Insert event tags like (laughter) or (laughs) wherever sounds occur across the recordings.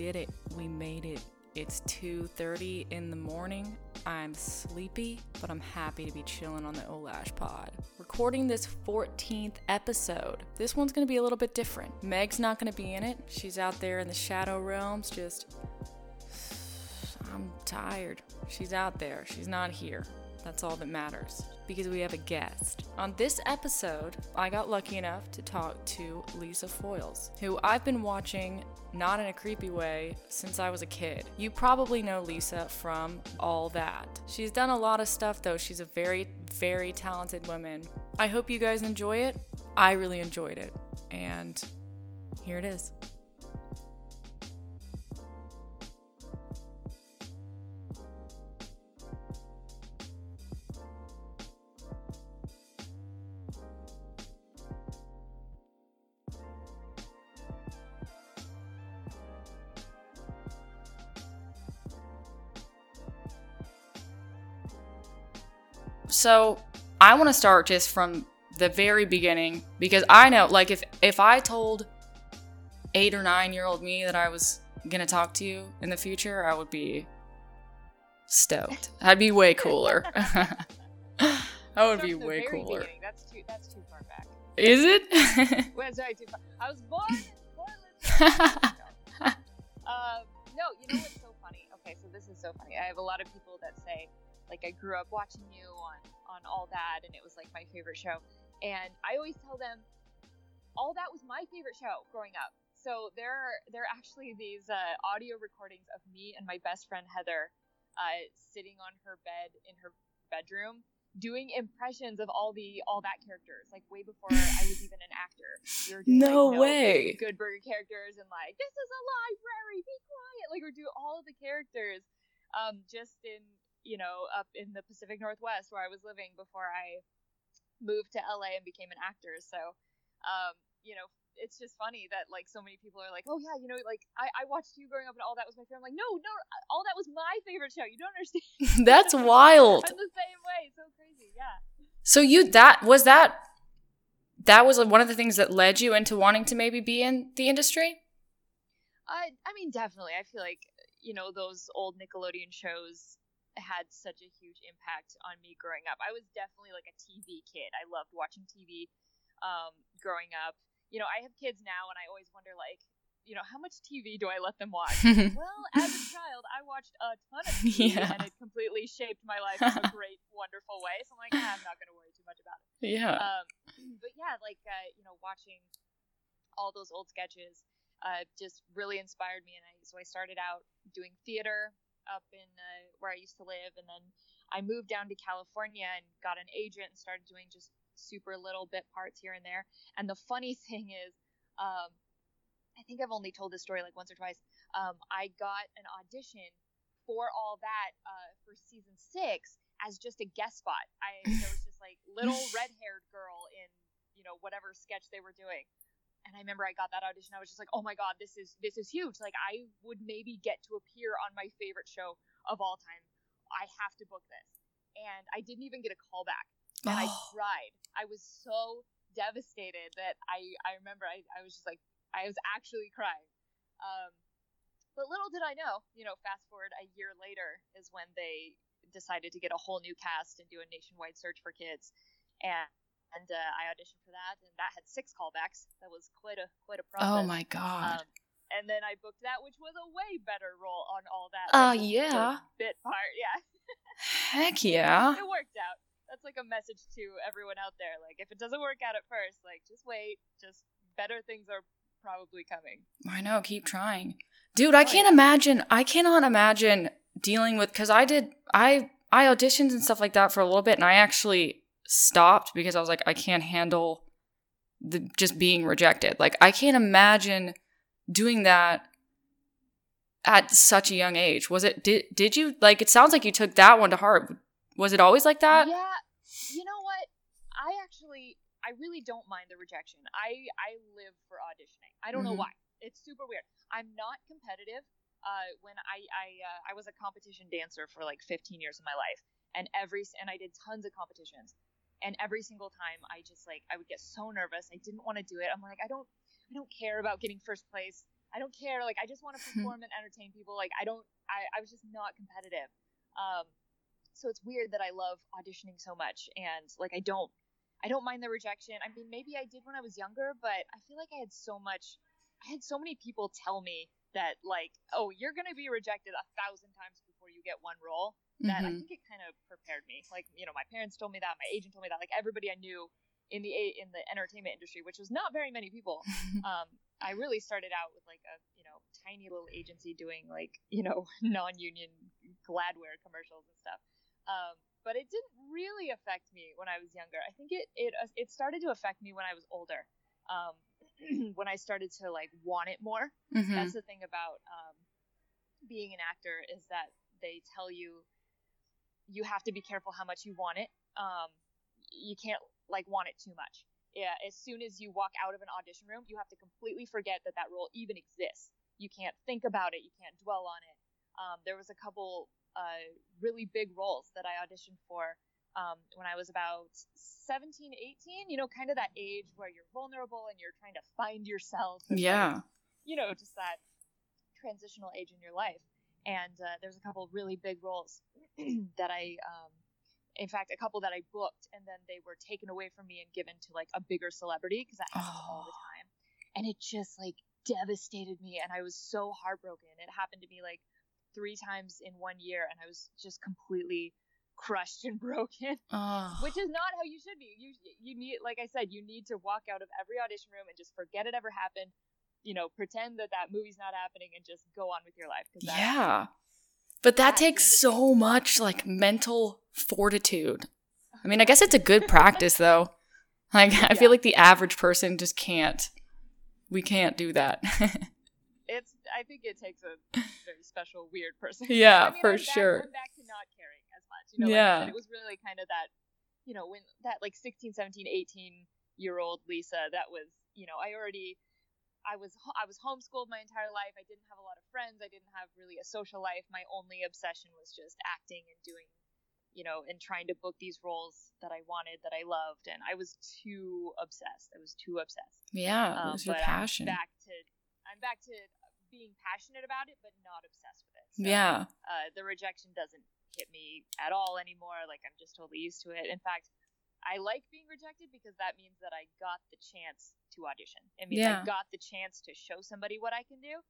did it. We made it. It's 2:30 in the morning. I'm sleepy, but I'm happy to be chilling on the Olash pod. Recording this 14th episode. This one's going to be a little bit different. Meg's not going to be in it. She's out there in the shadow realms just (sighs) I'm tired. She's out there. She's not here. That's all that matters because we have a guest. On this episode, I got lucky enough to talk to Lisa Foiles, who I've been watching not in a creepy way since I was a kid. You probably know Lisa from All That. She's done a lot of stuff though. She's a very, very talented woman. I hope you guys enjoy it. I really enjoyed it. And here it is. So I want to start just from the very beginning because I know, like, if if I told eight or nine year old me that I was gonna talk to you in the future, I would be stoked. I'd be way cooler. (laughs) I would be way cooler. Beginning. That's too. That's too far back. Is it? (laughs) Well, sorry, too far. I was born in Portland. (laughs) um, no, you know what's so funny? Okay, so this is so funny. I have a lot of people that say, like, I grew up watching you on on all that, and it was like my favorite show. And I always tell them, all that was my favorite show growing up. So there are there are actually these uh, audio recordings of me and my best friend Heather uh, sitting on her bed in her bedroom doing impressions of all the all that characters like way before I was (laughs) even an actor. We were doing, No like, way. Good Burger characters and like this is a library, be quiet. Like we're doing all of the characters, um, just in you know up in the Pacific Northwest where I was living before I moved to LA and became an actor. So, um, you know. It's just funny that like so many people are like, oh yeah, you know, like I, I watched you growing up and all that was my favorite. I'm like, no, no, all that was my favorite show. You don't understand. (laughs) That's wild. I'm the same way. So crazy. Yeah. So you that was that that was one of the things that led you into wanting to maybe be in the industry? I I mean, definitely. I feel like you know those old Nickelodeon shows had such a huge impact on me growing up. I was definitely like a TV kid. I loved watching TV um, growing up. You know, I have kids now, and I always wonder like. You know, how much TV do I let them watch? (laughs) well, as a child, I watched a ton of TV, Yeah. and it completely shaped my life in a (laughs) great, wonderful way. So I'm like, ah, I'm not going to worry too much about it. yeah. um, but yeah, like uh, you know, watching all those old sketches uh, just really inspired me, and I so I started out doing theater up in uh, where I used to live, and then I moved down to California and got an agent and started doing just super little bit parts here and there. And the funny (laughs) thing is, um, I think I've only told this story like once or twice. Um, I got an audition for all that uh, for season six as just a guest spot. I there was just like little (laughs) red haired girl in you know whatever sketch they were doing. And I remember I got that audition. I was just like, "Oh my god, this is this is huge! Like I would maybe get to appear on my favorite show of all time. I have to book this." And I didn't even get a call back. And I Oh. cried. I was so devastated that I I remember I, I was just like I was actually crying. Um, but little did I know, you know, fast forward a year later is when they decided to get a whole new cast and do a nationwide search for kids, and and uh, I auditioned for that, and that had six callbacks. That was quite a quite a process. oh my god. Um, and then I booked that, which was a way better role on all that. Uh, than just yeah. Bit part, yeah. Heck (laughs) yeah. it worked out. That's like a message to everyone out there. Like, if it doesn't work out at first, like, just wait. Just better things are probably coming. I know, keep trying. Dude, I Oh, can't yeah. imagine I cannot imagine dealing with cuz I did I I auditioned and stuff like that for a little bit and I actually stopped because I was like I can't handle the just being rejected. Like I can't imagine doing that at such a young age. Was it did did you like it sounds like you took that one to heart. Was it always like that? Yeah. You know what? I actually, I really don't mind the rejection. I, I live for auditioning. I don't know Mhm. why. It's super weird. I'm not competitive. Uh, when I, I, uh, I was a competition dancer for like 15 years of my life, and every, and I did tons of competitions, and every single time I just like, I would get so nervous. I didn't want to do it. I'm like, I don't, I don't care about getting first place. I don't care. Like I just want to (laughs) perform and entertain people. Like I don't. I I was just not competitive. Um, so it's weird that I love auditioning so much and like I don't I don't mind the rejection. I mean, maybe I did when I was younger, but I feel like I had so much I had so many people tell me that like, oh, you're gonna be rejected a thousand times before you get one role. That mm-hmm. I think it kind of prepared me. Like, you know, my parents told me that, my agent told me that, like everybody I knew in the in the entertainment industry, which was not very many people. (laughs) um, I really started out with like a you know tiny little agency doing like (laughs) you know non-union Gladware commercials and stuff. Um, but it didn't really affect me when I was younger. I think it it uh, it started to affect me when I was older. Um, (clears throat) when I started to like want it more. Mm-hmm. That's the thing about um, being an actor is that they tell you you have to be careful how much you want it. Um, you can't like want it too much. Yeah, as soon as you walk out of an audition room, you have to completely forget that that role even exists. You can't think about it. You can't dwell on it. Um, there was a couple uh, really big roles that I auditioned for um, when I was about 17, 18, you know, kind of that age where you're vulnerable and you're trying to find yourself. yeah. Like, you know, just that transitional age in your life. And uh, there's a couple really big roles (clears throat) that I, um, in fact, a couple that I booked and then they were taken away from me and given to like a bigger celebrity because that happens oh. all the oh. time. And it just like devastated me and I was so heartbroken. It happened to me like three times in one year and I was just completely crushed and (laughs) broken, oh. which is not how you should be. You you need, like I said, you need to walk out of every audition room and just forget it ever happened. You know, pretend that that movie's not happening and just go on with your life. Cause yeah, but that takes so much like mental fortitude. I mean, I guess it's a good practice though. Like I feel like the average person just can't. We can't do that. (laughs) it's. I think it takes a very special, weird person. (laughs) Yeah, I mean, for I'm sure. Back, back to not caring you know, yeah. Like said, it was really kind of that, you know, when that like 16, 17, 18 year old Lisa, that was, you know, I already, I was, I was homeschooled my entire life. I didn't have a lot of friends. I didn't have really a social life. My only obsession was just acting and doing, you know, and trying to book these roles that I wanted, that I loved. And I was too obsessed. I was too obsessed. Yeah. Um, it was your passion. I'm back to, I'm back to being passionate about it, but not obsessed with it. So, yeah. Uh, the rejection doesn't hit me at all anymore. Like I'm just totally used to it. In fact, I like being rejected because that means that I got the chance to audition. It means yeah. I got the chance to show somebody what I can do.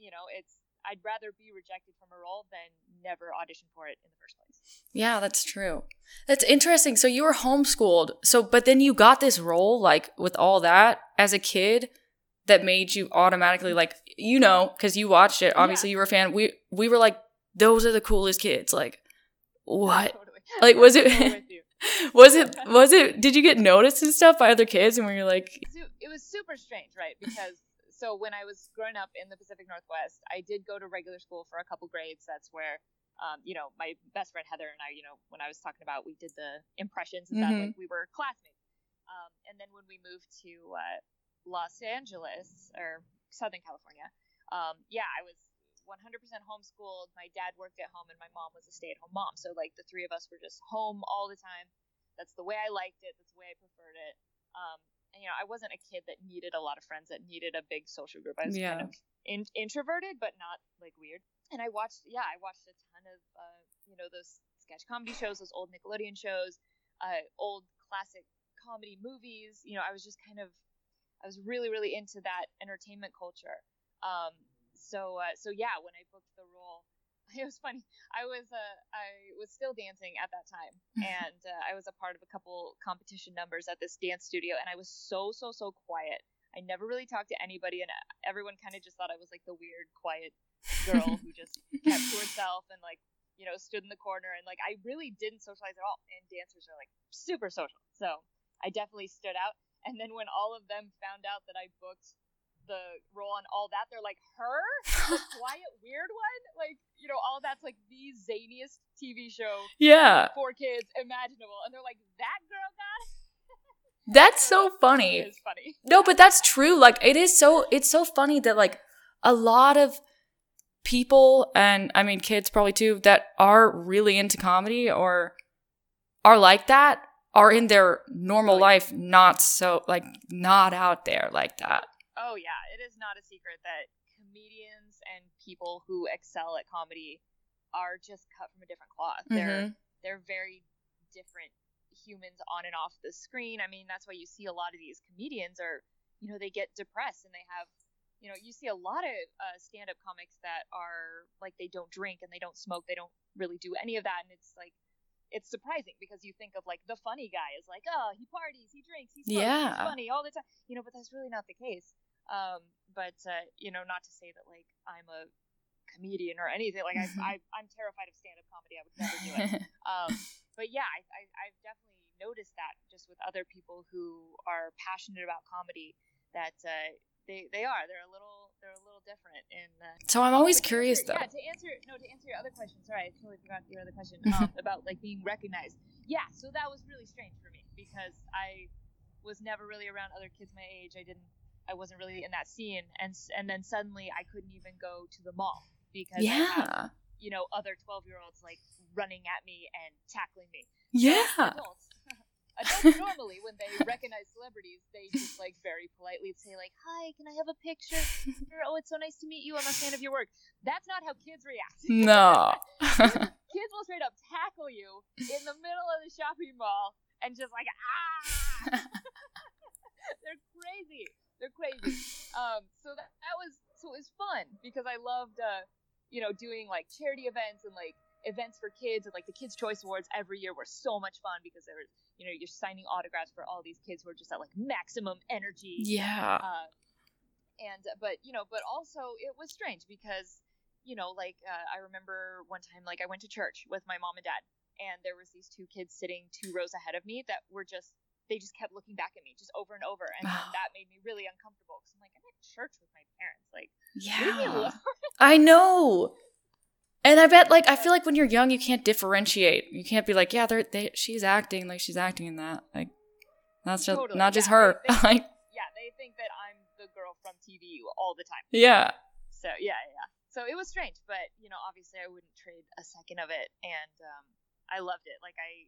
You know, it's I'd rather be rejected from a role than never audition for it in the first place. Yeah, that's true. That's interesting. So you were homeschooled. So but then you got this role like with all that as a kid that made you automatically like you know because you watched it obviously yeah. you were a fan we we were like those are the coolest kids like what? (laughs) Totally. Like, was it? Was it? Was it? Did you get noticed and stuff by other kids? And were you like? It was super strange, right? Because so when I was growing up in the Pacific Northwest, I did go to regular school for a couple grades. That's where, um, you know, my best friend Heather and I, you know, when I was talking about, we did the impressions and. Mm-hmm. Like we were classmates. Um, and then when we moved to uh, Los Angeles or Southern California, um, yeah, I was 100% homeschooled. My dad worked at home and my mom was a stay at home mom. So, like, the three of us were just home all the time. That's the way I liked it. That's the way I preferred it. Um, and, you know, I wasn't a kid that needed a lot of friends, that needed a big social group. I was yeah. kind of in- introverted, but not like weird. And I watched, yeah, I watched a ton of, uh, you know, those sketch comedy shows, those old Nickelodeon shows, uh, old classic comedy movies. You know, I was just kind of, I was really, really into that entertainment culture. Um, so uh, so yeah, when I booked the role, (laughs) it was funny. I was uh, I was still dancing at that time, (laughs) and uh, I was a part of a couple competition numbers at this dance studio, and I was so so so quiet. I never really talked to anybody, and uh, everyone kind of just thought I was like the weird, quiet girl (laughs) who just kept to herself and like you know stood in the corner, and like I really didn't socialize at all. And dancers are like super social, so I definitely stood out. And then when all of them found out that I booked the role and all that, they're like, her? The (laughs) quiet, weird one? Like, you know, all that's like the zaniest TV show yeah. for kids imaginable. And they're like, that girl got it? (laughs) That's so funny. Funny. No, but that's true. Like it is so it's so funny that like a lot of people and I mean kids probably too that are really into comedy or are like that are in their normal life not so like not out there like that. Oh yeah, it is not a secret that comedians and people who excel at comedy are just cut from a different cloth. They're Mhm. they're very different humans on and off the screen. I mean, that's why you see a lot of these comedians are, you know, they get depressed and they have, you know, you see a lot of uh, stand-up comics that are like they don't drink and they don't smoke, they don't really do any of that, and it's like it's surprising because you think of like the funny guy is like, oh, he parties, he drinks, he smokes, Yeah. he's funny all the time, you know, but that's really not the case. Um, but uh, you know, not to say that like I'm a comedian or anything. Like I, (laughs) I I'm terrified of stand-up comedy. I would never do it. (laughs) Um, but yeah, I, I, I've definitely noticed that just with other people who are passionate about comedy that uh, they they are they're a little they're a little different in. Uh, so I'm always curious answer- though. Yeah, to answer no to answer your other question. Sorry, I totally forgot your other question (laughs) um, about like being recognized. Yeah, so that was really strange for me because I was never really around other kids my age. I didn't. I wasn't really in that scene, and and then suddenly I couldn't even go to the mall because I had, Yeah. you know other twelve year olds like running at me and tackling me. Yeah. Adults, (laughs) adults (laughs) normally when they recognize celebrities, they just like very politely say like, "Hi, can I have a picture? oh, it's so nice to meet you. I'm a fan of your work." That's not how kids react. No. (laughs) kids will straight up tackle you in the middle of the shopping mall and just like ah. They're crazy. They're crazy. (laughs) Um, so that, that was so it was fun because I loved uh, you know doing like charity events and like events for kids and like the Kids Choice Awards every year were so much fun because there was you know you're signing autographs for all these kids who are just at like maximum energy yeah. uh, and but you know but also it was strange because you know like uh, i remember one time like i went to church with my mom and dad and there was these two kids sitting two rows ahead of me that were just they just kept looking back at me just over and over and that made me really uncomfortable because i'm like i'm at church with my parents like Yeah. I know. And I bet, like, I feel like when you're young, you can't differentiate. You can't be like, yeah, they're, they, she's acting like she's acting in that. Like, that's just Totally, not just her. they- they- (laughs) like, yeah they think that i'm the girl from tv all the time yeah. So yeah, yeah. So it was strange, but you know, obviously I wouldn't trade a second of it, and um, I loved it. Like I,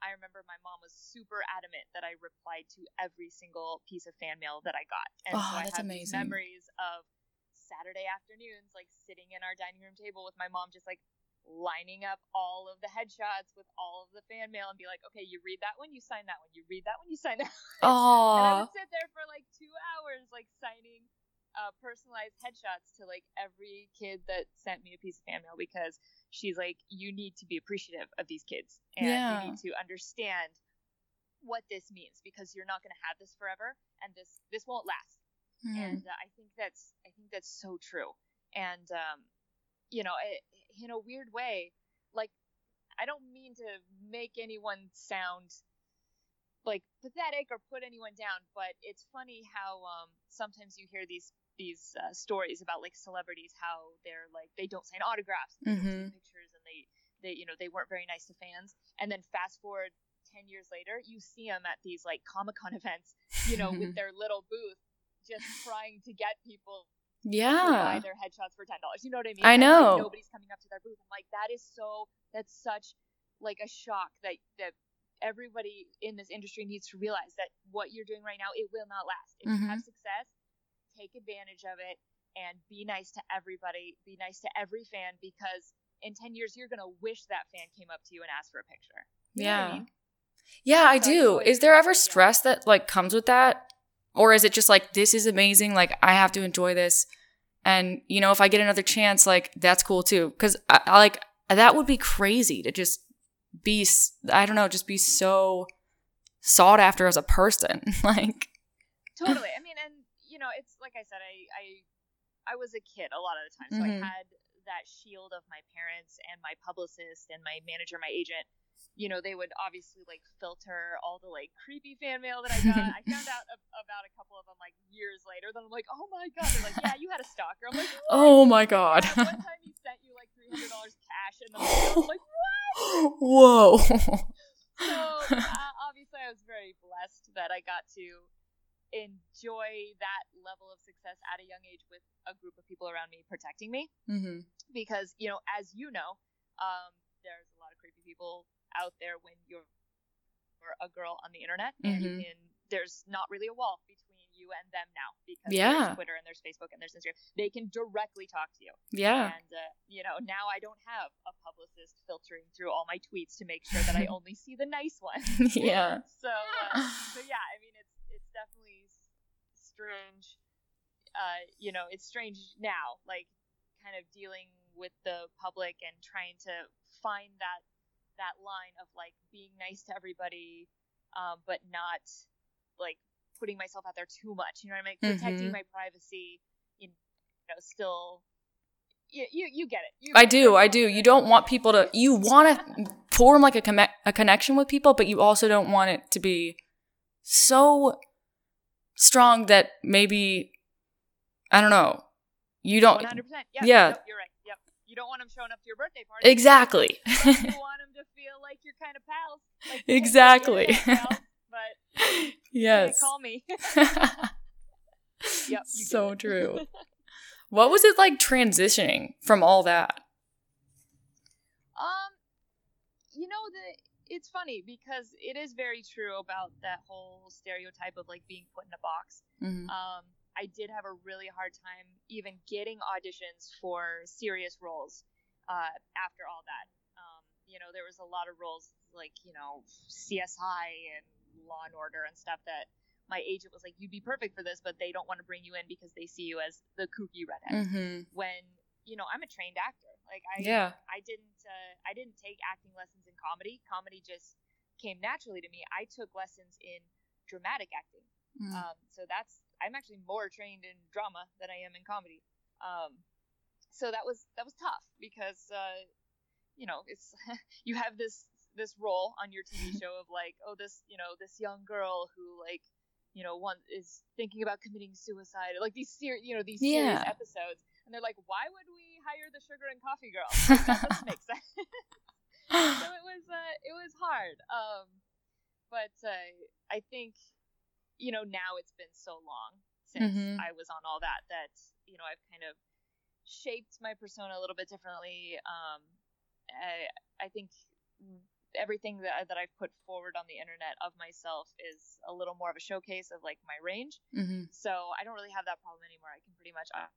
I remember my mom was super adamant that I replied to every single piece of fan mail that I got, and Oh, so ah, I that's have amazing. memories of Saturday afternoons, like sitting in our dining room table with my mom, just like lining up all of the headshots with all of the fan mail, and be like, okay, you read that one, you sign that one, you read that one, you sign that. (laughs) One And I Oh, would sit there for like two hours, like signing uh, personalized headshots to like every kid that sent me a piece of fan mail because she's like, you need to be appreciative of these kids and Yeah. you need to understand what this means because you're not going to have this forever and this this won't last. Hmm. And uh, I think that's I think that's so true. And um, you know, it, in a weird way, like I don't mean to make anyone sound like pathetic or put anyone down, but it's funny how um, sometimes you hear these these uh, stories about like celebrities how they're like they don't sign autographs, and they don't Mhm. take pictures, and they they you know they weren't very nice to fans. And then fast forward ten years later, you see them at these like Comic Con (laughs) events, you know, with (laughs) their little booth, just trying to get people to buy yeah. their headshots for ten dollars. You know what I mean? I And, know. Like, nobody's coming up to their booth. I'm like, that is so. That's such like a shock that that everybody in this industry needs to realize that what you're doing right now it will not last. If you Mm-hmm. have success, take advantage of it and be nice to everybody. Be nice to every fan because in ten years you're gonna wish that fan came up to you and asked for a picture. You know what I Yeah. mean? Yeah, I So do. Is there ever yeah. stress that like comes with that? Or is it just like this is amazing, like I have to enjoy this and you know if I get another chance like that's cool too cuz I, I like that would be crazy to just be I don't know, just be so sought after as a person. (laughs) like totally. I mean, and you know, it's like I said, I I I was a kid a lot of the time, so Mhm. I had that shield of my parents and my publicist and my manager, my agent. You know, they would obviously like filter all the like creepy fan mail that I got. I (laughs) found out a- about a couple of them like years later. Then I'm like, oh my god! They're like, yeah, you had a stalker. I'm like, what? oh my god. Yeah, one time he sent you like three hundred dollars cash in the mail. I'm like, what? (laughs) Whoa. (laughs) so uh, obviously I was very blessed that I got to enjoy that level of success at a young age with a group of people around me protecting me mhm. because you know as you know um, there's a lot of creepy people out there when you're, you're a girl on the internet and you Mhm. can there's not really a wall between you and them now because Yeah. there's Twitter and there's Facebook and there's Instagram. They can directly talk to you. Yeah. And uh, you know, now I don't have a publicist filtering through all my tweets to make sure that I (laughs) only see the nice ones. (laughs) yeah. So, uh, so (sighs) yeah, I mean, it's it's definitely strange. Uh, you know, it's strange now, like kind of dealing with the public and trying to find that that line of like being nice to everybody, um, but not like putting myself out there too much. You know what I mean? Protecting Mhm. my privacy. You know, still. You, you, you get it. You I get do. it. I do. You don't want people to. You want to form like a com- a connection with people, but you also don't want it to be so strong that maybe I don't know. You don't 100%. Yeah. Yeah. Yep, you're right. Yep. You don't want them showing up to your birthday party. exactly. (laughs) you (laughs) want them to feel like you're kind of pals. Like, Exactly. pals, (laughs) but yes. call me. yep. so true. What was it like transitioning from all that? um, you know the it's funny because it is very true about that whole stereotype of like being put in a box. Mhm. Um, I did have a really hard time even getting auditions for serious roles uh, after all that. Um, you know, there was a lot of roles like you know CSI and Law and Order and stuff that my agent was like, "You'd be perfect for this," but they don't want to bring you in because they see you as the kooky redhead. Mhm. When you know, I'm a trained actor. Like I, Yeah. I didn't, uh, I didn't take acting lessons in comedy. Comedy just came naturally to me. I took lessons in dramatic acting. Mm. Um, so that's I'm actually more trained in drama than I am in comedy. Um, so that was that was tough because uh, you know it's (laughs) you have this this role on your TV (laughs) show of like oh this you know this young girl who like you know one is thinking about committing suicide like these ser- you know these serious Yeah. episodes and they're like why would we hire the sugar and coffee girl (laughs) that doesn't make sense (laughs) so it was uh, it was hard. Um, but uh, I think you know now it's been so long since Mhm. I was on all that that you know I've kind of shaped my persona a little bit differently. Um, I, I think everything that I- that I've put forward on the internet of myself is a little more of a showcase of like my range. Mhm. So I don't really have that problem anymore. I can pretty much au-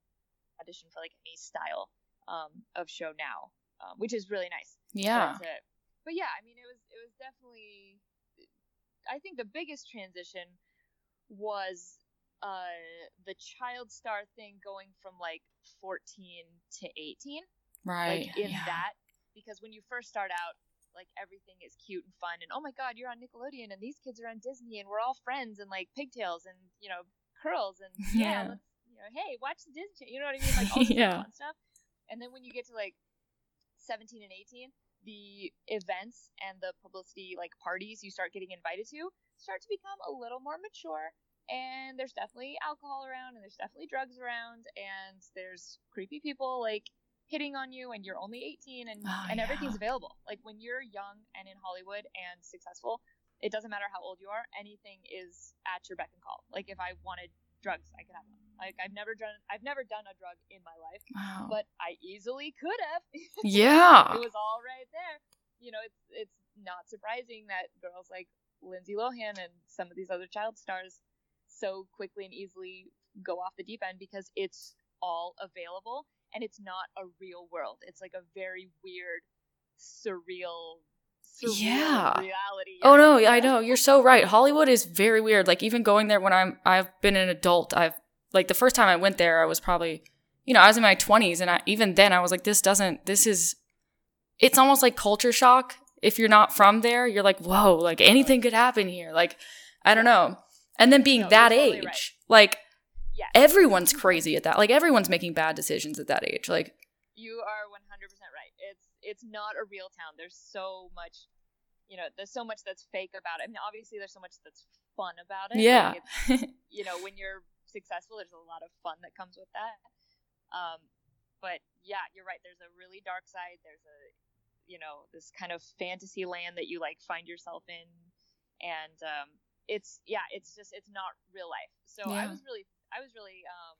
audition for like any style um, of show now, um, which is really nice. Yeah. But, uh, but yeah, I mean, it was it was definitely. I think the biggest transition was uh, the child star thing going from like 14 to 18, Right. like in yeah. that, because when you first start out, like everything is cute and fun, and oh my god, you're on Nickelodeon, and these kids are on Disney, and we're all friends, and like pigtails, and you know curls, and (laughs) yeah, Yeah. let's, you know, hey, watch the Disney, Channel, you know what I mean, like (laughs) all this Yeah. fun stuff. And then when you get to like 17 and 18, the events and the publicity like parties you start getting invited to start to become a little more mature. And there's definitely alcohol around and there's definitely drugs around and there's creepy people like hitting on you and you're only 18 and Oh, and everything's available. Like when you're young and in hollywood and successful it doesn't matter how old you are anything is at your beck and call. Like if i wanted drugs i could have them like i've never done i've never done a drug in my life Wow. but i easily could have (laughs) yeah. it was all right there. You know, it's it's not surprising that girls like Lindsay Lohan and some of these other child stars so quickly and easily go off the deep end because it's all available and it's not a real world. It's like a very weird, surreal, surreal Yeah. reality. Oh no, I know. You're so right. Hollywood is very weird. Like even going there when I'm I've been an adult, I've like the first time I went there, I was probably you know, I was in my 20s and I even then I was like this doesn't this is it's almost like culture shock. If you're not from there, you're like, "Whoa, like anything could happen here." Like I don't know. And then being No, that totally age, right. like Yes. everyone's crazy at that. Like everyone's making bad decisions at that age. Like You are 100% right. It's it's not a real town. There's so much, you know, there's so much that's fake about it. I mean, obviously there's so much that's fun about it. Yeah. Like, (laughs) you know, when you're successful, there's a lot of fun that comes with that. Um, but yeah, you're right. There's a really dark side. There's a, you know, this kind of fantasy land that you like find yourself in, and um, it's yeah, it's just it's not real life. So I was really I was really um,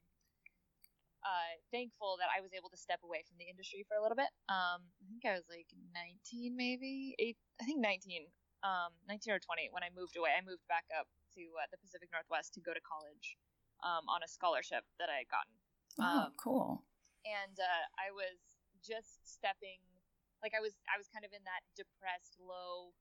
uh, thankful that I was able to step away from the industry for a little bit. Um, I think I was like 19, maybe eight. I think 19, um, 19 or 20 when I moved away. I moved back up to uh, the Pacific Northwest to go to college um, on a scholarship that I had gotten. Oh, Um, cool. and uh, I was just stepping, like I was, I was kind of in that depressed, low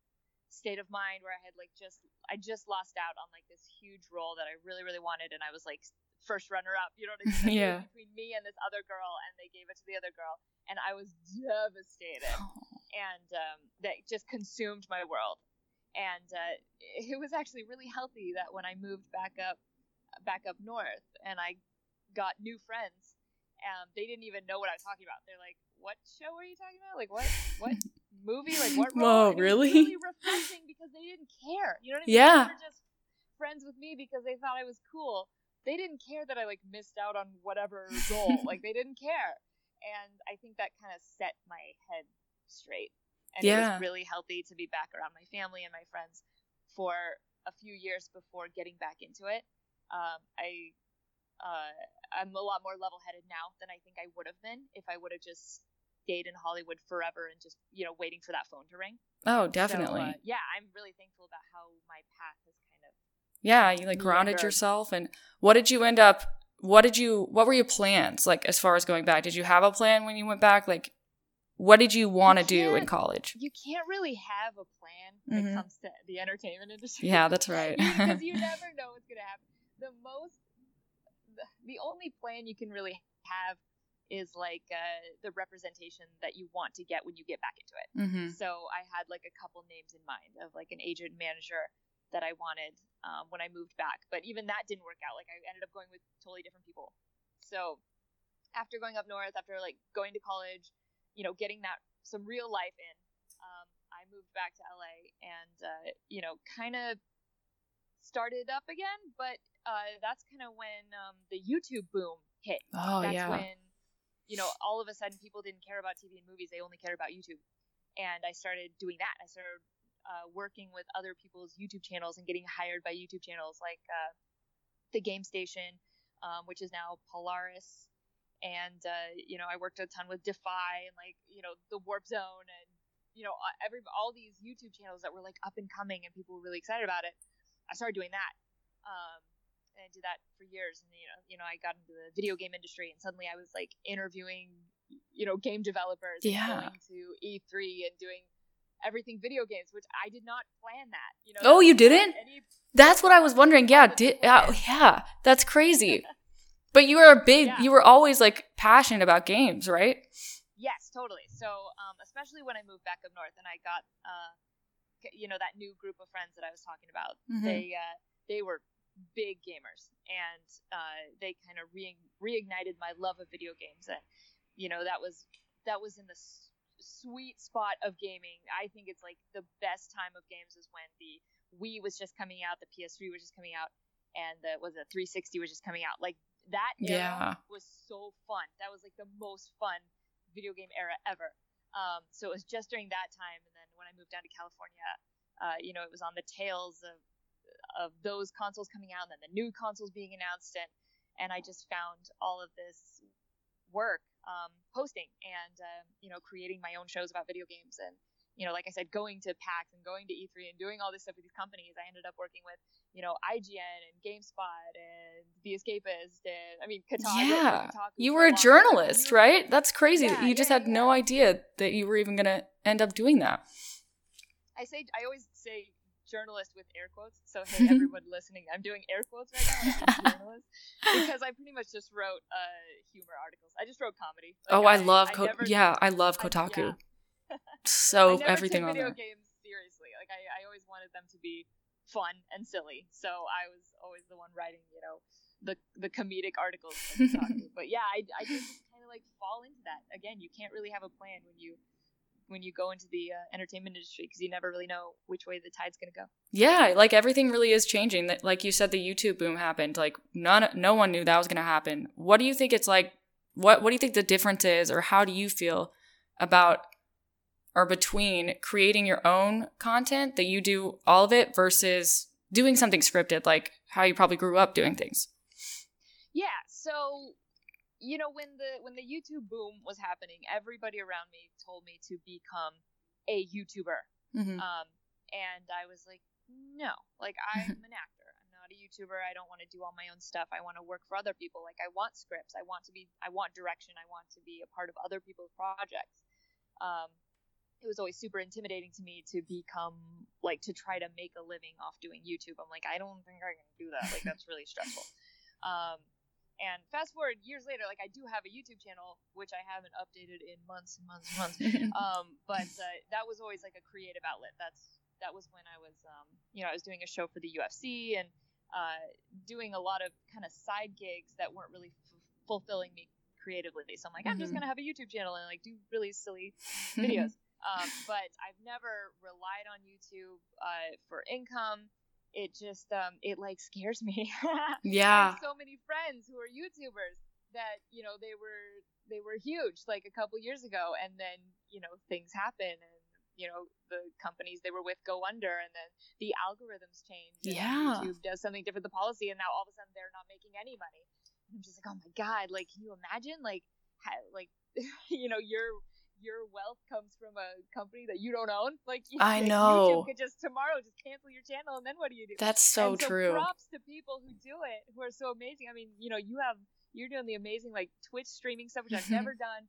state of mind where I had like just, I just lost out on like this huge role that I really, really wanted, and I was like first runner up. You know what I (laughs) mean? Like, it was Yeah. Between me and this other girl, and they gave it to the other girl, and I was devastated and um, that just consumed my world. And uh, it was actually really healthy that when I moved back up, back up north, and I got new friends, um, they didn't even know what I was talking about. They're like, "What show are you talking about? Like what? What (laughs) movie? Like what?" Whoa, role?" And it was really? really refreshing because they didn't care. You know what I mean? Yeah. They were just friends with me because they thought I was cool. They didn't care that I like missed out on whatever role. (laughs) like they didn't care and I think that kind of set my head straight. And it Yeah. was really healthy to be back around my family and my friends for a few years before getting back into it. Um, I uh, I'm a lot more level-headed now than I think I would have been if I would have just stayed in Hollywood forever and just you know waiting for that phone to ring. Oh, So, definitely. uh, yeah, I'm really thankful about how my path has kind of. yeah, you like grounded yourself. And what did you end up? What did you? What were your plans like as far as going back? Did you have a plan when you went back? Like, what did you want to do in college? You can't really have a plan when Mhm. it comes to the entertainment (laughs) industry. Yeah, that's right. (laughs) because you (laughs) never know what's gonna happen. The most, the, the only plan you can really have is like uh, the representation that you want to get when you get back into it. hmm So I had like a couple names in mind of like an agent manager that I wanted um, when I moved back, but even that didn't work out. Like I ended up going with totally different people. So after going up north, after like going to college, you know, getting that some real life in, um, I moved back to LA and uh, you know, kind of started up again. But uh, that's kind of when um, the YouTube boom hit Oh that's yeah. when you know all of a sudden people didn't care about TV and movies; they only cared about YouTube. And I started doing that. I started uh, working with other people's YouTube channels and getting hired by YouTube channels like uh, the Game Station, um, which is now Polaris. And uh, you know, I worked a ton with Defy and like you know the Warp Zone and you know every all these YouTube channels that were like up and coming and people were really excited about it. I started doing that. Um, and I did that for years. And you know, you know, I got into the video game industry, and suddenly I was like interviewing, you know, game developers, Yeah. going to E3 and doing everything video games, which I did not plan that. You know. Oh, you didn't? Any, That's what I was wondering. Yeah, did uh, (laughs) yeah, that's crazy. But you were a big. Yeah. You were always like passionate about games, right? yes, totally. So, um, especially when I moved back up north and I got, uh, you know, that new group of friends that I was talking about. Mhm. They uh, they were big gamers, and uh, they kind of re- reignited my love of video games. And you know, that was that was in the s- sweet spot of gaming. I think it's like the best time of games is when the Wii was just coming out, the PS3 was just coming out, and the was it 360 was just coming out. Like that era Yeah. was so fun. That was like the most fun video game era ever. Um, so it was just during that time, and then when I moved down to California, uh, you know, it was on the tails of of those consoles coming out, and then the new consoles being announced, and and I just found all of this work um, posting and um, you know creating my own shows about video games and you know like I said going to PAX and going to E3 and doing all this stuff with these companies I ended up working with you know IGN and GameSpot and The Escapist and I mean Kotaku, Yeah. Kotaku You were a time. journalist, right? That's crazy. Yeah, you just yeah, had no idea that you were even gonna end up doing that. I say I always say journalist with air quotes. So hey, (laughs) everyone listening, I'm doing air quotes right now. (laughs) Journalist because I pretty much just wrote uh, humor articles. I just wrote comedy. Like, oh, I, love I Ko- never- yeah, I love I- Kotaku. yeah. (laughs) So I never everything on video there. games seriously. Like I, I always wanted them to be fun and silly. So I was always the one writing, you know, the the comedic articles. but yeah, I, I just kind of like fall into that. Again, you can't really have a plan when you when you go into the uh, entertainment industry because you never really know which way the tide's gonna go. Yeah, like everything really is changing. That, like you said, the YouTube boom happened. Like none, no one knew that was gonna happen. What do you think it's like? What What do you think the difference is, or how do you feel about or between creating your own content that you do all of it versus doing something scripted, like how you probably grew up doing things? Yeah, so you know when the when the YouTube boom was happening, everybody around me told me to become a YouTuber. Mm-hmm. Um, and I was like, no, like (laughs) I'm an actor. I'm not a YouTuber. I don't want to do all my own stuff. I want to work for other people. Like I want scripts. I want to be. I want direction. I want to be a part of other people's projects. Um, it was always super intimidating to me to become like to try to make a living off doing YouTube. I'm like, I don't think I can do that. Like (laughs) that's really stressful. Um, and fast forward years later, like I do have a YouTube channel, which I haven't updated in months and months and months. (laughs) um, but uh, that was always like a creative outlet. That's that was when I was, um, you know, I was doing a show for the UFC and uh, doing a lot of kind of side gigs that weren't really f- fulfilling me creatively. So I'm like, I'm just Mhm. gonna have a YouTube channel and like do really silly (laughs) videos. um, but I've never relied on YouTube uh, for income. It just um, it like scares me. (laughs) Yeah. so many friends who are YouTubers that you know they were they were huge like a couple years ago, and then you know things happen and you know the companies they were with go under, and then the algorithms change. And Yeah. YouTube does something different the policy, and now all of a sudden they're not making any money. I'm just like, oh my god! Like, can you imagine? Like, ha- like (laughs) you know your your wealth comes from a company that you don't own. Like, you, I (laughs) like, know. YouTube could just tomorrow just cancel your channel, and then what do you do? That's so And so true. Props to people who do it, who are so amazing. I mean, you know, you have you're doing the amazing like Twitch streaming stuff, which I've (laughs) never done.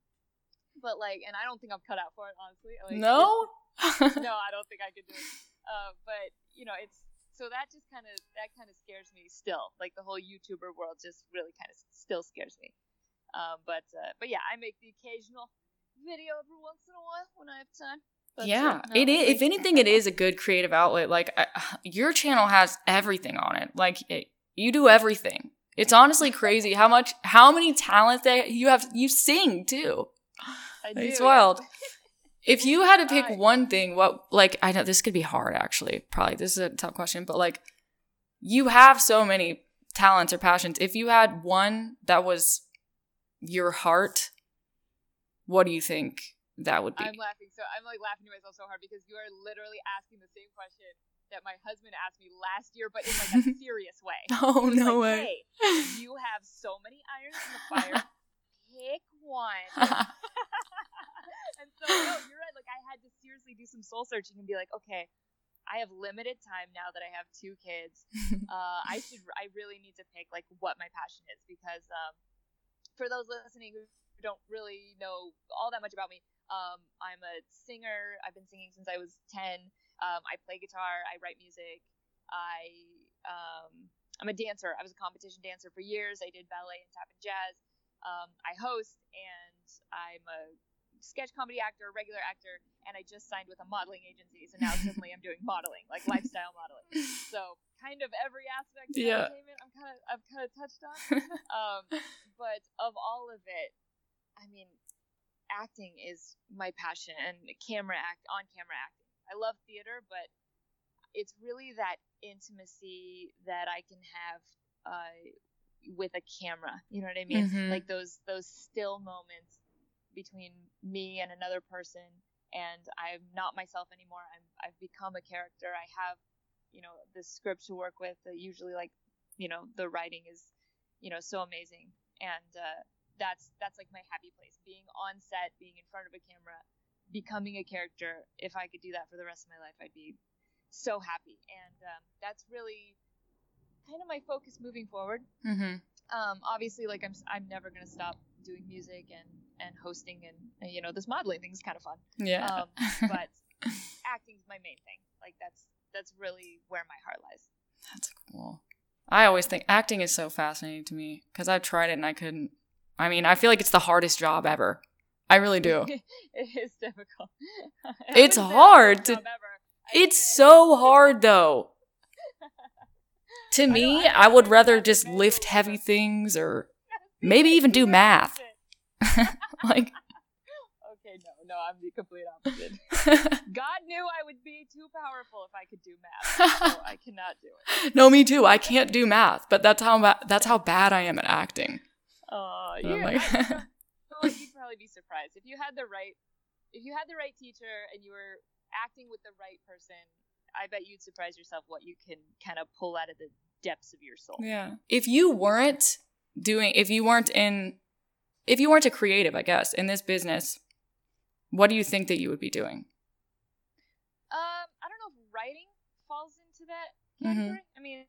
But like, and I don't think I'm cut out for it, honestly. Like, no? (laughs) no, I don't think I could do it. Uh, but you know, it's so that just kind of that kind of scares me still. Like the whole YouTuber world just really kind of still scares me. Um, but uh, but yeah, I make the occasional video every once in a while when I have time. But, uh, yeah, no, it is. If (laughs) anything, it is a good creative outlet. Like I, (sighs) your channel has everything on it. Like it, you do everything. It's honestly crazy how much, how many talents that you have. You sing too. I do, It's wild. (laughs) If you had to pick one thing, what like I know this could be hard actually. Probably this is a tough question, but like you have so many talents or passions. If you had one that was your heart, what do you think that would be? I'm laughing so I'm like laughing to myself so hard because you are literally asking the same question that my husband asked me last year, but in like a (laughs) serious way. (laughs) oh no like, way. Hey, you have so many irons in the (laughs) fire. Pick one. and so no, you're right. Like I had to seriously do some soul searching and be like, okay, I have limited time now that I have two kids. Uh, I should. I really need to pick like what my passion is because um, for those listening who don't really know all that much about me, um, I'm a singer. I've been singing since I was ten. Um, I play guitar. I write music. I um, I'm a dancer. I was a competition dancer for years. I did ballet and tap and jazz. Um, I host and I'm a sketch comedy actor, regular actor, and I just signed with a modeling agency. So now suddenly I'm doing modeling, like lifestyle modeling. So kind of every aspect of Yeah. entertainment I'm kind of I've kind of touched on. (laughs) Um, but of all of it, I mean, acting is my passion and camera act on camera acting. I love theater, but it's really that intimacy that I can have uh, with a camera. You know what I mean? Mhm. Like those those still moments between me and another person, and I'm not myself anymore. I'm I've become a character. I have, you know, the script to work with. Uh, usually, like, you know, the writing is, you know, so amazing, and uh, that's that's like my happy place. Being on set, being in front of a camera, becoming a character. If I could do that for the rest of my life, I'd be so happy. And um, that's really kind of my focus moving forward. hmm Um, obviously, like I'm, I'm never gonna stop doing music and and hosting and, and you know this modeling thing is kind of fun. Yeah. Um, (laughs) but acting's my main thing. Like that's that's really where my heart lies. That's cool. I always think acting is so fascinating to me because I've tried it and I couldn't. I mean, I feel like it's the hardest job ever. I really do. (laughs) it is difficult. (laughs) It's wouldn't say the hard to- job ever. I would It's so hard though. To (laughs) me, I I would rather just lift heavy things or maybe even do math. like. Okay, no, no, I'm the complete opposite. God knew I would be too powerful if I could do math. So I cannot do it. no, me too. I can't do math, but that's how that's how bad I am at acting. Oh, you, my I God. feel like you'd probably be surprised if you had the right, if you had the right teacher and you were acting with the right person. I bet you'd surprise yourself what you can kind of pull out of the depths of your soul. Yeah. If you weren't doing, if you weren't in, if you weren't a creative, I guess, in this business, what do you think that you would be doing? Um, I don't know if writing falls into that Mhm. category. I mean,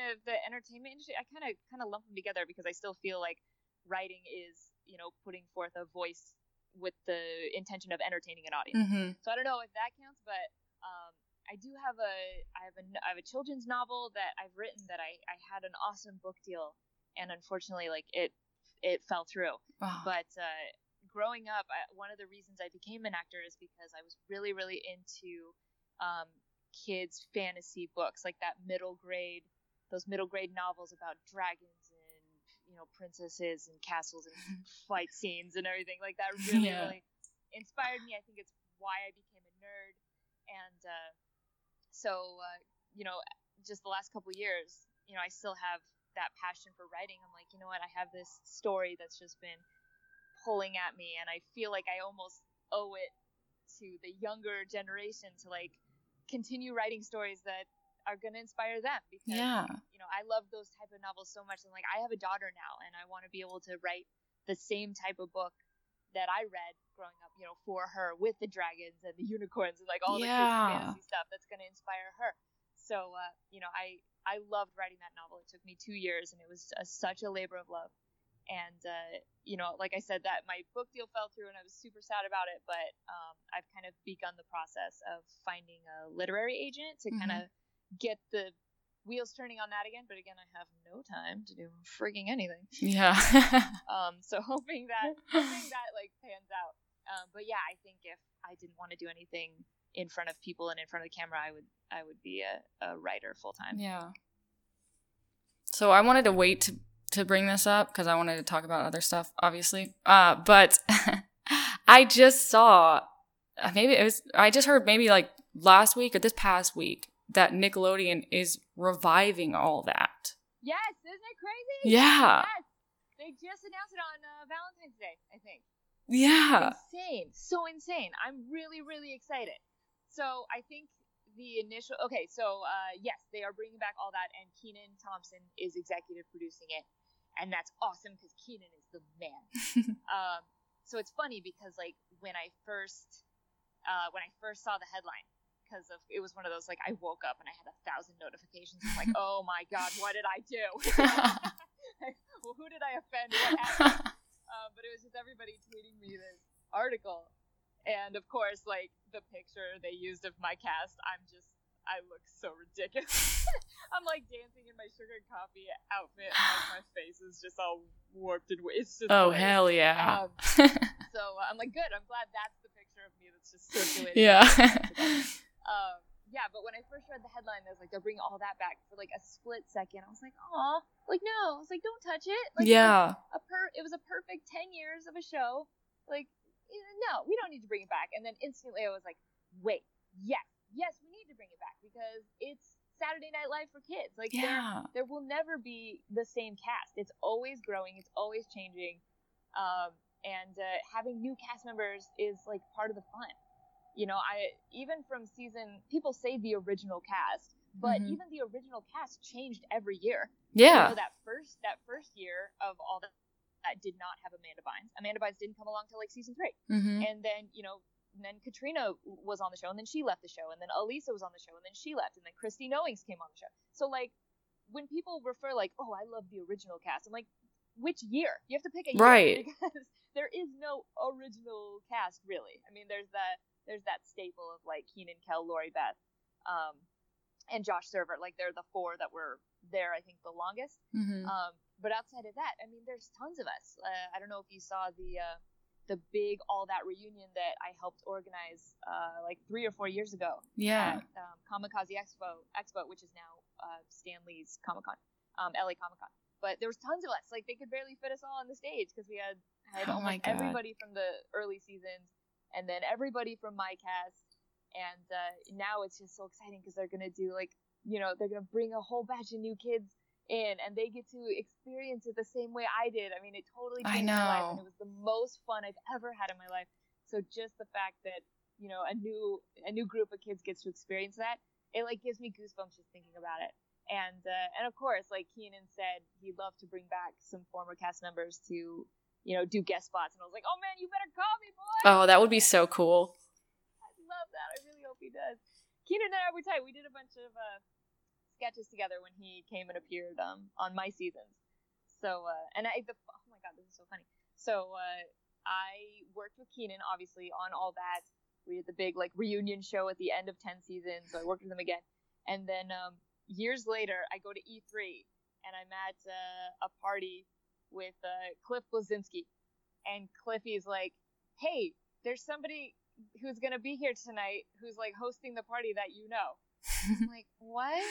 of the entertainment industry, I kind of kind of lump them together because I still feel like writing is you know putting forth a voice with the intention of entertaining an audience. Mm-hmm. So I don't know if that counts, but um, I do have a I have a I have a children's novel that I've written that I I had an awesome book deal, and unfortunately like it it fell through. Oh. But uh, growing up, I, one of the reasons I became an actor is because I was really really into um, kids fantasy books like that middle grade those middle grade novels about dragons and you know princesses and castles and (laughs) fight scenes and everything like that (laughs) really Yeah. really inspired me. I think it's why I became a nerd and uh, so uh, you know just the last couple years you know I still have that passion for writing. I'm like you know what I have this story that's just been pulling at me and I feel like I almost owe it to the younger generation to like continue writing stories that are going to inspire them because Yeah. you know I love those type of novels so much and like I have a daughter now and I want to be able to write the same type of book that I read growing up you know for her with the dragons and the unicorns and like all the Yeah. crazy fantasy stuff that's going to inspire her so uh, you know I I loved writing that novel it took me 2 years and it was a, such a labor of love and uh, you know like i said that my book deal fell through and i was super sad about it but um, i've kind of begun the process of finding a literary agent to kind of get the wheels turning on that again but again i have no time to do frigging anything Yeah. (laughs) um, so (laughs) hoping that hoping that like pans out um, but yeah i think if i didn't want to do anything in front of people and in front of the camera i would i would be a, a writer full time yeah. So I wanted to wait to to bring this up because I wanted to talk about other stuff, obviously. Uh, but (laughs) I just saw uh, maybe it was I just heard maybe like last week or this past week that Nickelodeon is reviving all that. yes isn't it crazy Yeah. Yes. They just announced it on uh, Valentine's Day, I think. Yeah. Insane. So insane. I'm really, really excited. So I think the initial. Okay, so uh, yes, they are bringing back all that, and Kenan Thompson is executive producing it. And that's awesome because Kenan is the man. (laughs) um, so it's funny because, like, when I first. Uh, when I first saw the headline, because of it was one of those like I woke up and I had a thousand notifications. I'm like, (laughs) oh my god, what did I do? (laughs) (laughs) well, who did I offend? What happened? um, but it was just everybody tweeting me this article, and of course, like the picture they used of my cast, I'm just I look so ridiculous. I'm like dancing in my sugar coffee outfit, and like my (gasps) face is just all warped and wa- it's just oh hell yeah. Um, So uh, I'm like, good. I'm glad that's the picture of me that's just circulating. Yeah. Um, yeah, but when I first read the headline, I was like, they're bringing all that back for like a split second. I was like, oh, like no, I was like, don't touch it. Like, it yeah. a per, it was a perfect ten years of a show. Like, eh, no, we don't need to bring it back. And then instantly, I was like, wait, yes, yes, we need to bring it back because it's Saturday Night Live for kids. Like, there, Yeah. there will never be the same cast. It's always growing. It's always changing. Um, and uh, having new cast members is like part of the fun. You know, I even from season people say the original cast, but Mhm. even the original cast changed every year. Yeah. So that first that first year of all that that did not have Amanda Bynes. Amanda Bynes didn't come along till like season three, Mm-hmm. and then you know. And then Katrina was on the show, and then she left the show, and then Alisa was on the show, and then she left, and then Christy Knowings came on the show. So like, when people refer like, "Oh, I love the original cast," I'm like, which year? You have to pick a year Right. (laughs) because there is no original cast really. I mean, there's that there's that staple of like Kenan Kel, Lori Beth, um, and Josh Server. Like they're the four that were there, I think, the longest. Mm-hmm. Um, but outside of that, I mean, there's tons of us. Uh, I don't know if you saw the uh, the big all that reunion that I helped organize uh, like three or four years ago yeah. at um, Comikaze Expo, Expo, which is now uh, Stan Lee's Comic Con, um, LA Comic Con. But there was tons of us. Like they could barely fit us all on the stage because we had had Oh my almost God. everybody from the early seasons, and then everybody from my cast. And uh, now it's just so exciting because they're gonna do like you know they're gonna bring a whole batch of new kids in, and they get to experience it the same way I did. I mean, it totally changed my life, and it was the most fun I've ever had in my life. So just the fact that you know a new a new group of kids gets to experience that it like gives me goosebumps just thinking about it and uh, and of course like Kenan said he'd love to bring back some former cast members to you know do guest spots and i was like oh man you better call me boy Oh, that would be so cool. i love that i really hope he does Kenan and i were tight we did a bunch of uh sketches together when he came and appeared um, on my seasons. So uh, and I the oh my god, this is so funny. So uh, I worked with Kenan, obviously on all that. We did the big like reunion show at the end of ten seasons. So I worked with him again, and then um, years later I go to E3 and I'm at uh, a party with uh, Cliff Bleszinski, and Cliffy's like, "Hey, there's somebody who's gonna be here tonight who's like hosting the party that you know." I'm (laughs) like, what?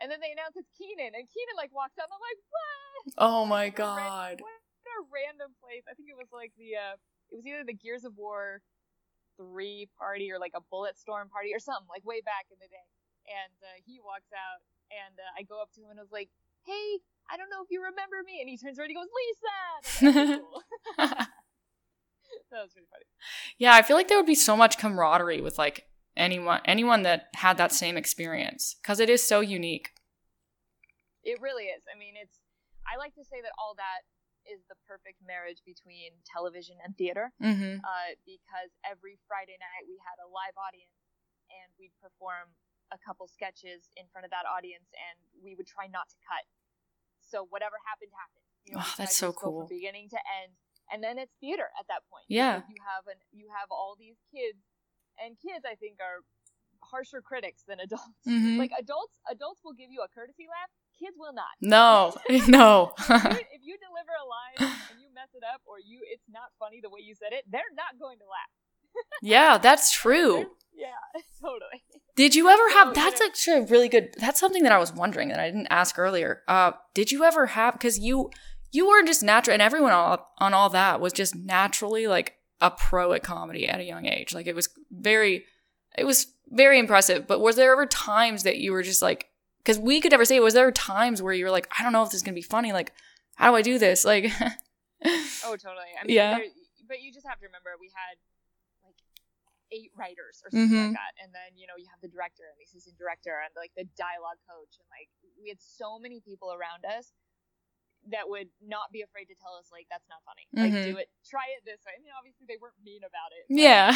And then they announce it's Kenan, and Kenan like walks out. And I'm like, what? Oh my ran- god. What a random place. I think it was like the uh, it was either the Gears of War three party or like a Bulletstorm party or something like way back in the day. And uh, he walks out, and uh, I go up to him and I was like, hey. I don't know if you remember me, and he turns around and he goes, Lisa. Like, "Okay, (laughs) (laughs) that was pretty funny. Yeah, I feel like there would be so much camaraderie with like anyone anyone that had that same experience because it is so unique. It really is. I mean, it's. I like to say that all that is the perfect marriage between television and theater, Mm-hmm. uh, because every Friday night we had a live audience, and we'd perform a couple sketches in front of that audience, and we would try not to cut. So whatever happened happened. You Oh, know, we that's so to just go cool. from beginning to end, and then it's theater at that point. Yeah. You have an you have all these kids, and kids I think are harsher critics than adults. Mm-hmm. Like adults, adults will give you a courtesy laugh. Kids will not. no, (laughs) (laughs) no. (laughs) if you deliver a line and you mess it up, or you it's not funny the way you said it, they're not going to laugh. Yeah, that's true. (laughs) Yeah, (laughs) totally. Did you ever have? That's actually a really good. That's something that I was wondering that I didn't ask earlier. Uh, did you ever have? Because you you were just natural, and everyone all, on all that was just naturally like a pro at comedy at a young age. Like it was very, it was very impressive. But was there ever times that you were just like? Because we could never say. Was there times where you were like, I don't know if this is gonna be funny. Like, how do I do this? Like, (laughs) Oh, totally. I mean, Yeah. there- but you just have to remember we had eight writers or something Mhm. like that, and then you know you have the director and the assistant director and like the dialogue coach, and like we had so many people around us that would not be afraid to tell us like that's not funny. Like Mhm. do it, try it this way. I mean, obviously they weren't mean about it. but, yeah.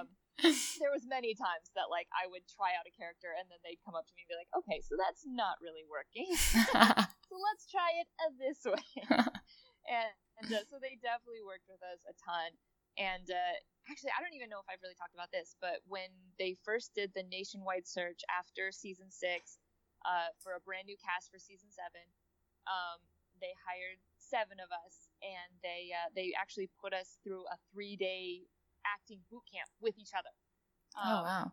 um, (laughs) there was many times that like I would try out a character and then they'd come up to me and be like, okay, so that's not really working. (laughs) so let's try it uh, this way. (laughs) and and uh, so they definitely worked with us a ton. And uh, actually, I don't even know if I've really talked about this, but when they first did the nationwide search after season six uh, for a brand new cast for season seven, um, they hired seven of us, and they uh, they actually put us through a three day acting boot camp with each other. oh Um, wow.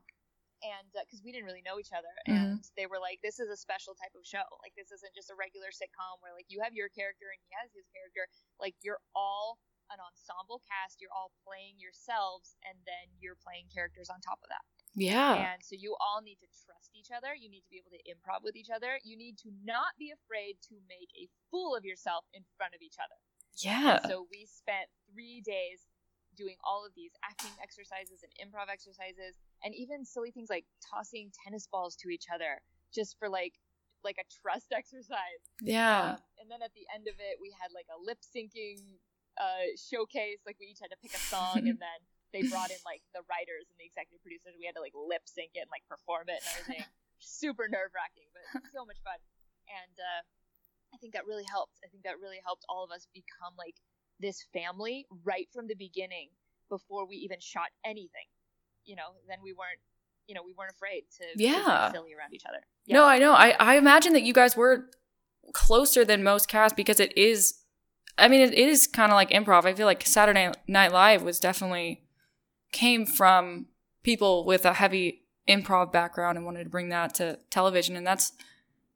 and because we didn't really know each other Mhm. and they were like this is a special type of show like this isn't just a regular sitcom where like you have your character and he has his character like you're all an ensemble cast you're all playing yourselves and then you're playing characters on top of that Yeah. and so you all need to trust each other you need to be able to improv with each other you need to not be afraid to make a fool of yourself in front of each other Yeah. so we spent three days doing all of these acting exercises and improv exercises, and even silly things like tossing tennis balls to each other, just for like like a trust (laughs) exercise. yeah. Um, and then at the end of it, we had like a lip syncing uh, showcase. Like we each had to pick a song, and then they (laughs) brought in like the writers and the executive producers. We had to like lip sync it and like perform it and everything. (laughs) Super nerve wracking, but (laughs) so much fun. And uh, I think that really helped. I think that really helped all of us become like this family right from the beginning before we even shot anything. You know, then we weren't. You know, we weren't afraid to, to be Yeah. silly around each other. No, I know. I, I imagine that you guys were closer than most casts because it is, I mean, it is kind of like improv. I feel like Saturday Night Live was definitely came from people with a heavy improv background and wanted to bring that to television. And that's,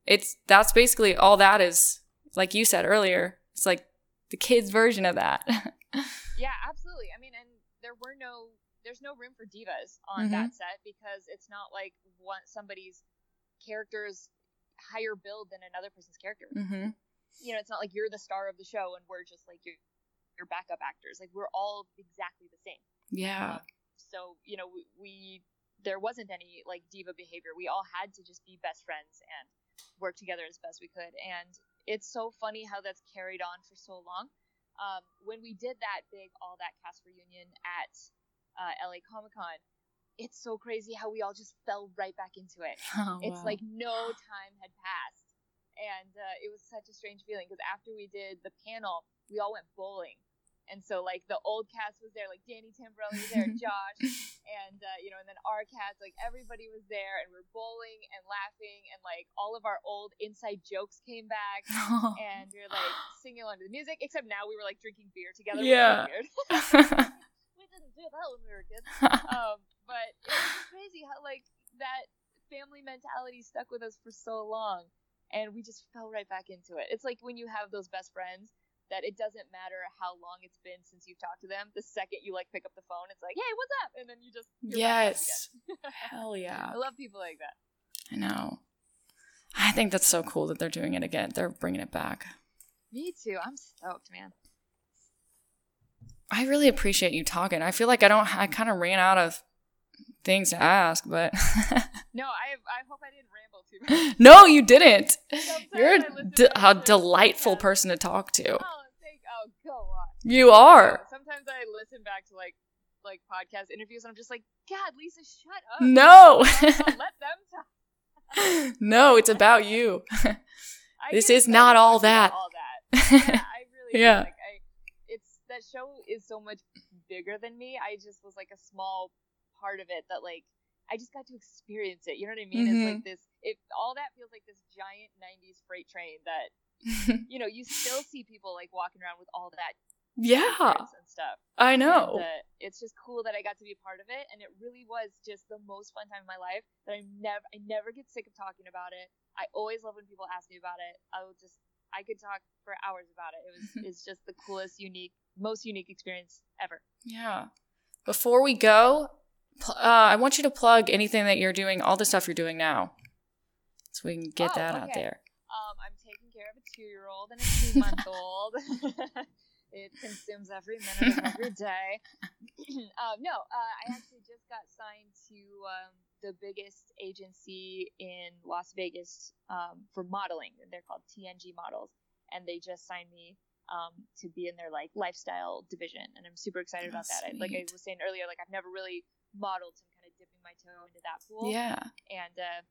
it's, that's basically all that is, like you said earlier, it's like the kids' version of that. (laughs) Yeah, absolutely. I mean, and there were no, there's no room for divas on Mhm. that set because it's not like one somebody's character's higher build than another person's character. mm-hmm. You know, it's not like you're the star of the show and we're just like your your backup actors. Like we're all exactly the same. Yeah. Um, so you know, we, we there wasn't any like diva behavior. We all had to just be best friends and work together as best we could. And it's so funny how that's carried on for so long. Um, when we did that big all that cast reunion at uh, LA Comic Con, it's so crazy how we all just fell right back into it. (laughs) Oh, It's wow. like no time had passed. And uh, it was such a strange feeling because after we did the panel, we all went bowling. And so, like, the old cast was there, like Danny Tamberelli was there, (laughs) Josh, and, uh, you know, and then our cast, like, everybody was there, and we're bowling and laughing, and, like, all of our old inside jokes came back, (laughs) and we were, like, singing along to the music, except now we were, like, drinking beer together. Yeah. (laughs) we didn't do that when we were kids um, but it was crazy how like that family mentality stuck with us for so long, and we just fell right back into it. It's like when you have those best friends that it doesn't matter how long it's been since you've talked to them. The second you like pick up the phone, it's like, hey, what's up? And then you just you're back friends yes. (laughs) Hell yeah. I love people like that. I know. I think that's so cool that they're doing it again. They're bringing it back. Me too. I'm stoked, man. I really appreciate you talking. I feel like I don't. I kind of ran out of things to ask, but (laughs) No, I I hope I didn't ramble too much. no, you didn't. (laughs) Sometimes You're I a, listen a delightful person to talk to. Oh, thank. Oh, go on. You are. Sometimes I listen back to like like podcast interviews and I'm just like, God, Lisa, shut up. No. (laughs) Let them talk. no, it's about you. This is not all that. All that. Yeah, I really Yeah. like I. It's that show is so much bigger than me. I just was like a small part of it that like I just got to experience it. You know what I mean? Mhm. It's like this. It all that feels like this giant '90s freight train that (laughs) you know you still see people like walking around with all that yeah, and stuff. I know. And, uh, it's just cool that I got to be a part of it, and it really was just the most fun time of my life. That I never, I never get sick of talking about it. I always love when people ask me about it. I will just, I could talk for hours about it. It was, (laughs) it's just the coolest, unique, most unique experience ever. Yeah. Before we go, uh, I want you to plug anything that you're doing, all the stuff you're doing now, so we can get Oh, that out there. Um, I'm taking care of a two-year-old and a two-month-old. (laughs) it consumes every minute of every (laughs) day. (clears throat) um, no, uh, I actually just got signed to um, the biggest agency in Las Vegas um, for modeling. They're called TNG Models, and they just signed me um, to be in their like lifestyle division, and I'm super excited Oh, about that. I, like I was saying earlier, like I've never really modeled, so I'm kind of dipping my toe into that pool Yeah. and uh,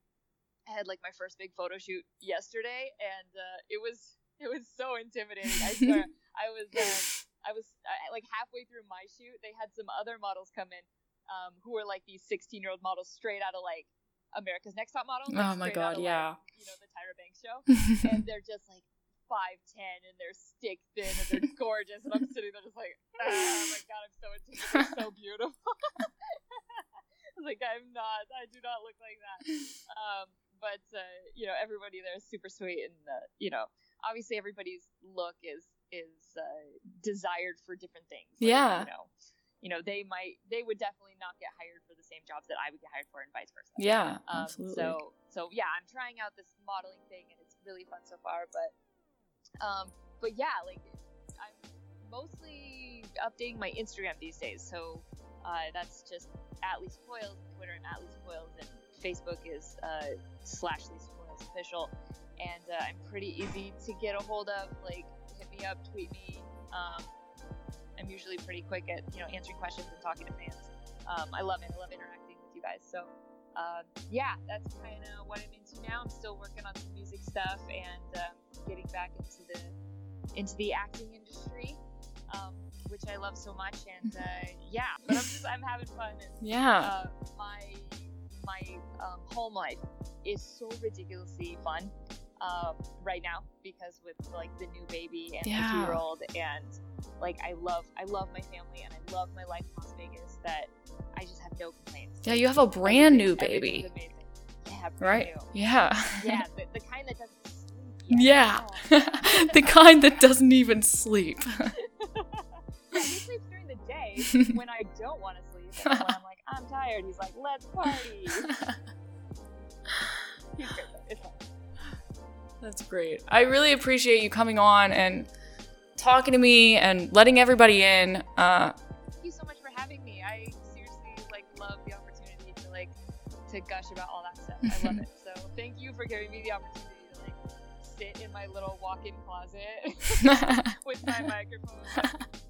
I had like my first big photo shoot yesterday, and uh, it was it was so intimidating. I swear, (laughs) I was uh, I was like halfway through my shoot, they had some other models come in, um, who were like these 16 year old models straight out of like America's Next Top Model. like, Oh my God, of, yeah. Like, you know the Tyra Banks show, (laughs) and they're just like. 5'10 and they're stick thin and they're gorgeous and I'm sitting there just like oh my god I'm so intimidated so (laughs) beautiful (laughs) like I'm not I do not look like that (laughs) um, but uh, you know everybody there is super sweet and uh, you know obviously everybody's look is is uh, desired for different things Like, Yeah. you know you know they might they would definitely not get hired for the same jobs that I would get hired for and vice versa Yeah, um, absolutely. so so yeah I'm trying out this modeling thing and it's really fun so far but um but yeah like I'm mostly updating my Instagram these days so uh, that's just at Lisa Foiles Twitter and at Lisa Foiles and Facebook is uh, slash Lisa Foiles official. And uh, I'm pretty easy to get a hold of like hit me up tweet me. Um, I'm usually pretty quick at you know answering questions and talking to fans. Um, I love it. I love interacting with you guys. So um, yeah, that's kind of what I'm into now. I'm still working on some music stuff and um, getting back into the into the acting industry, um, which I love so much. And uh, (laughs) yeah, but I'm just I'm having fun. And yeah. uh, my my um, home life is so ridiculously fun um, right now because with like the new baby and Yeah. the two year old and like I love I love my family and I love my life in Las Vegas that I just have no complaints. yeah, you have a brand new baby. Yeah, right? new. Yeah. Yeah, (laughs) the, the kind that doesn't sleep. yet. Yeah. Oh. (laughs) the kind that doesn't even sleep. Yeah, he sleeps (laughs) during the day when I don't want to sleep. And when I'm like, I'm tired, he's like, let's party. (laughs) (laughs) He's great though. It's fun. That's great. I really appreciate you coming on and talking to me and letting everybody in. Uh, Thank you so much for having me. I seriously like love the opportunity to like to gush about all that stuff. I love it. So thank you for giving me the opportunity to like sit in my little walk-in closet with my microphone.